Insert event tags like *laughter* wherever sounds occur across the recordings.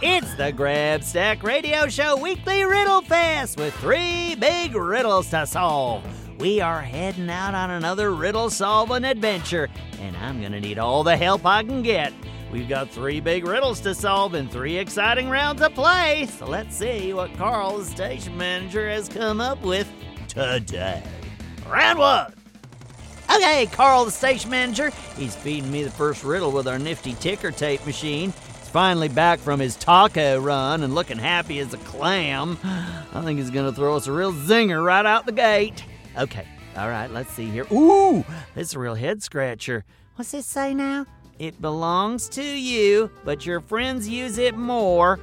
It's the Grab Stack Radio Show Weekly Riddle Fest with three big riddles to solve. We are heading out on another riddle solving adventure, and I'm going to need all the help I can get. We've got three big riddles to solve and three exciting rounds to play, so let's see what Carl, the station manager, has come up with today. Round one. Okay, Carl, the station manager, he's feeding me the first riddle with our nifty ticker tape machine. Finally back from his taco run and looking happy as a clam. I think he's gonna throw us a real zinger right out the gate. Okay, all right, let's see here. Ooh, this is a real head scratcher. What's this say now? It belongs to you, but your friends use it more.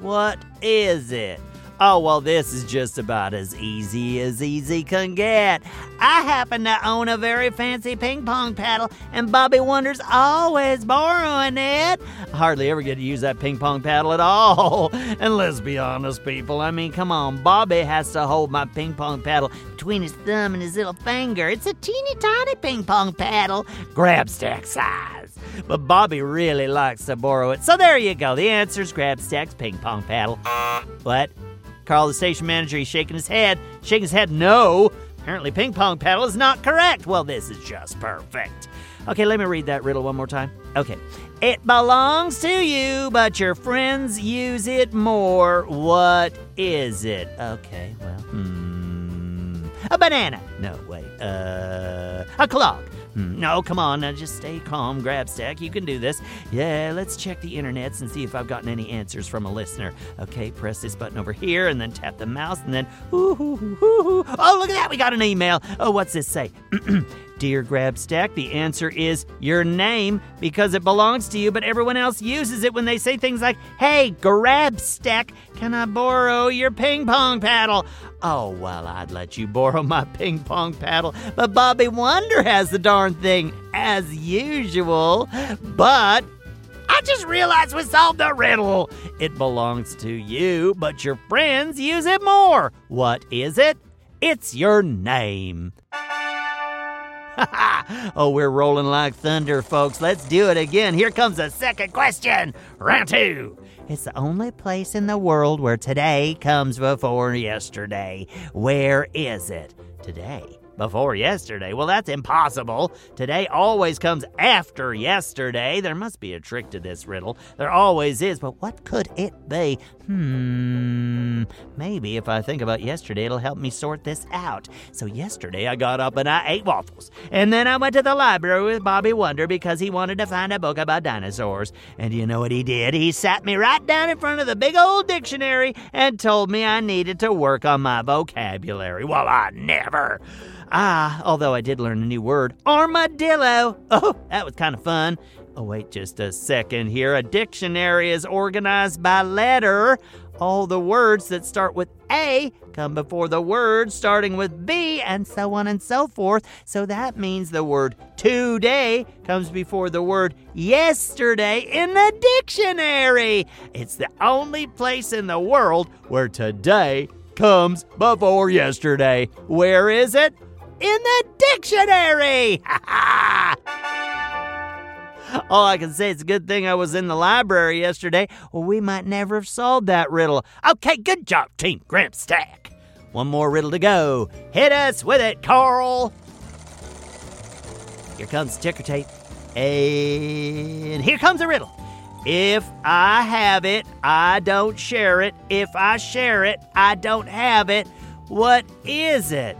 What is it? Oh, well, this is just about as easy as easy can get. I happen to own a very fancy ping pong paddle, and Bobby Wonder's always borrowing it. I hardly ever get to use that ping pong paddle at all. *laughs* And let's be honest, people. I mean, come on. Bobby has to hold my ping pong paddle between his thumb and his little finger. It's a teeny tiny ping pong paddle, grab stack size. But Bobby really likes to borrow it. So there you go. The answer's grab stack's ping pong paddle. What? Carl, the station manager, he's shaking his head. Shaking his head, no. Apparently, ping pong paddle is not correct. Well, this is just perfect. Okay, let me read that riddle one more time. Okay. It belongs to you, but your friends use it more. What is it? Okay, well, hmm. A banana. No, wait. Uh, a clock. Hmm, No, come on, now just stay calm, grab stack. You can do this. Yeah, let's check the internets and see if I've gotten any answers from a listener. Okay, press this button over here and then tap the mouse and then ooh, ooh, ooh. Oh, look at that, we got an email. Oh, what's this say? *clears throat* Dear Grabstack, the answer is your name because it belongs to you, but everyone else uses it when they say things like, Hey, Grabstack, can I borrow your ping pong paddle? Oh, well, I'd let you borrow my ping pong paddle, but Bobby Wonder has the darn thing, as usual. But I just realized we solved the riddle. It belongs to you, but your friends use it more. What is it? It's your name. *laughs* oh, we're rolling like thunder, folks. Let's do it again. Here comes the second question. Round two. It's the only place in the world where today comes before yesterday. Where is it? Today. Before yesterday? Well, that's impossible. Today always comes after yesterday. There must be a trick to this riddle. There always is, but what could it be? Hmm. Maybe if I think about yesterday, it'll help me sort this out. So, yesterday I got up and I ate waffles. And then I went to the library with Bobby Wonder because he wanted to find a book about dinosaurs. And you know what he did? He sat me right down in front of the big old dictionary and told me I needed to work on my vocabulary. Well, I never. Ah, although I did learn a new word armadillo. Oh, that was kind of fun. Oh, wait just a second here. A dictionary is organized by letter. All the words that start with A come before the word starting with B, and so on and so forth. So that means the word today comes before the word yesterday in the dictionary. It's the only place in the world where today comes before yesterday. Where is it? In the dictionary! All I can say is a good thing I was in the library yesterday, or we might never have solved that riddle. Okay, good job, Team Grab Stack. One more riddle to go. Hit us with it, Carl. Here comes ticker tape. And here comes the riddle. If I have it, I don't share it. If I share it, I don't have it. What is it?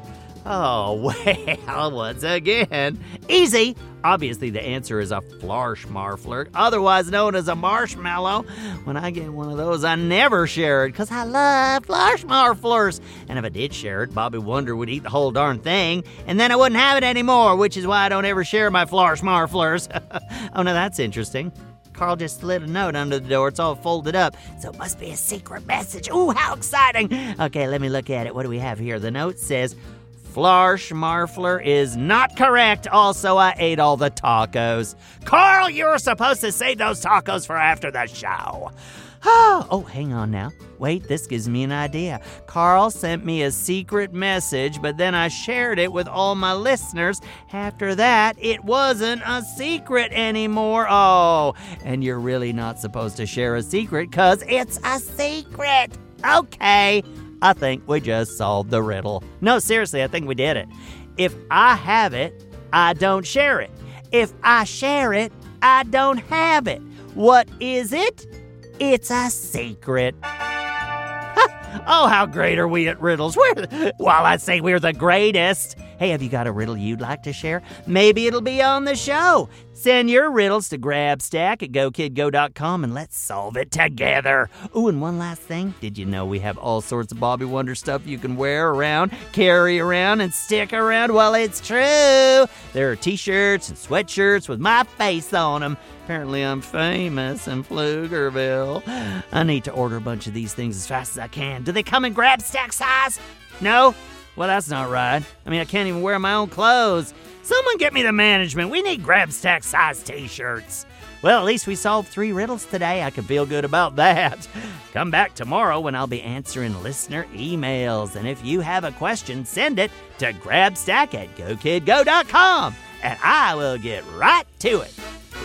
Oh, *laughs* well, once again, easy. Obviously, the answer is a Flarschmarfler, otherwise known as a marshmallow. When I get one of those, I never share it because I love Flarschmarflers. And if I did share it, Bobby Wonder would eat the whole darn thing, and then I wouldn't have it anymore, which is why I don't ever share my Flarschmarflers. *laughs* oh, now that's interesting. Carl just slid a note under the door. It's all folded up, so it must be a secret message. Ooh, how exciting! Okay, let me look at it. What do we have here? The note says, Flarschmarfler is not correct. Also, I ate all the tacos. Carl, you were supposed to save those tacos for after the show. Oh, *sighs* oh, hang on now. Wait, this gives me an idea. Carl sent me a secret message, but then I shared it with all my listeners. After that, it wasn't a secret anymore. Oh, and you're really not supposed to share a secret because it's a secret. Okay, I think we just solved the riddle. No, seriously, I think we did it. If I have it, I don't share it. If I share it, I don't have it. What is it? It's a secret. *laughs* oh, how great are we at riddles? We're, well, I'd say we're the greatest. Hey, have you got a riddle you'd like to share? Maybe it'll be on the show. Send your riddles to GrabStack at GoKidGo.com and let's solve it together. Ooh, and one last thing. Did you know we have all sorts of Bobby Wonder stuff you can wear around, carry around, and stick around? Well, it's true. There are t shirts and sweatshirts with my face on them. Apparently, I'm famous in Pflugerville. I need to order a bunch of these things as fast as I can. Do they come in GrabStack size? No? Well, that's not right. I mean, I can't even wear my own clothes. Someone get me the management. We need GrabStack size t shirts. Well, at least we solved three riddles today. I can feel good about that. *laughs* Come back tomorrow when I'll be answering listener emails. And if you have a question, send it to grabstack at gokidgo.com and I will get right to it.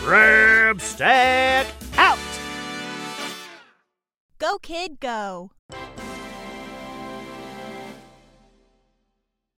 GrabStack out! Go, kid, go.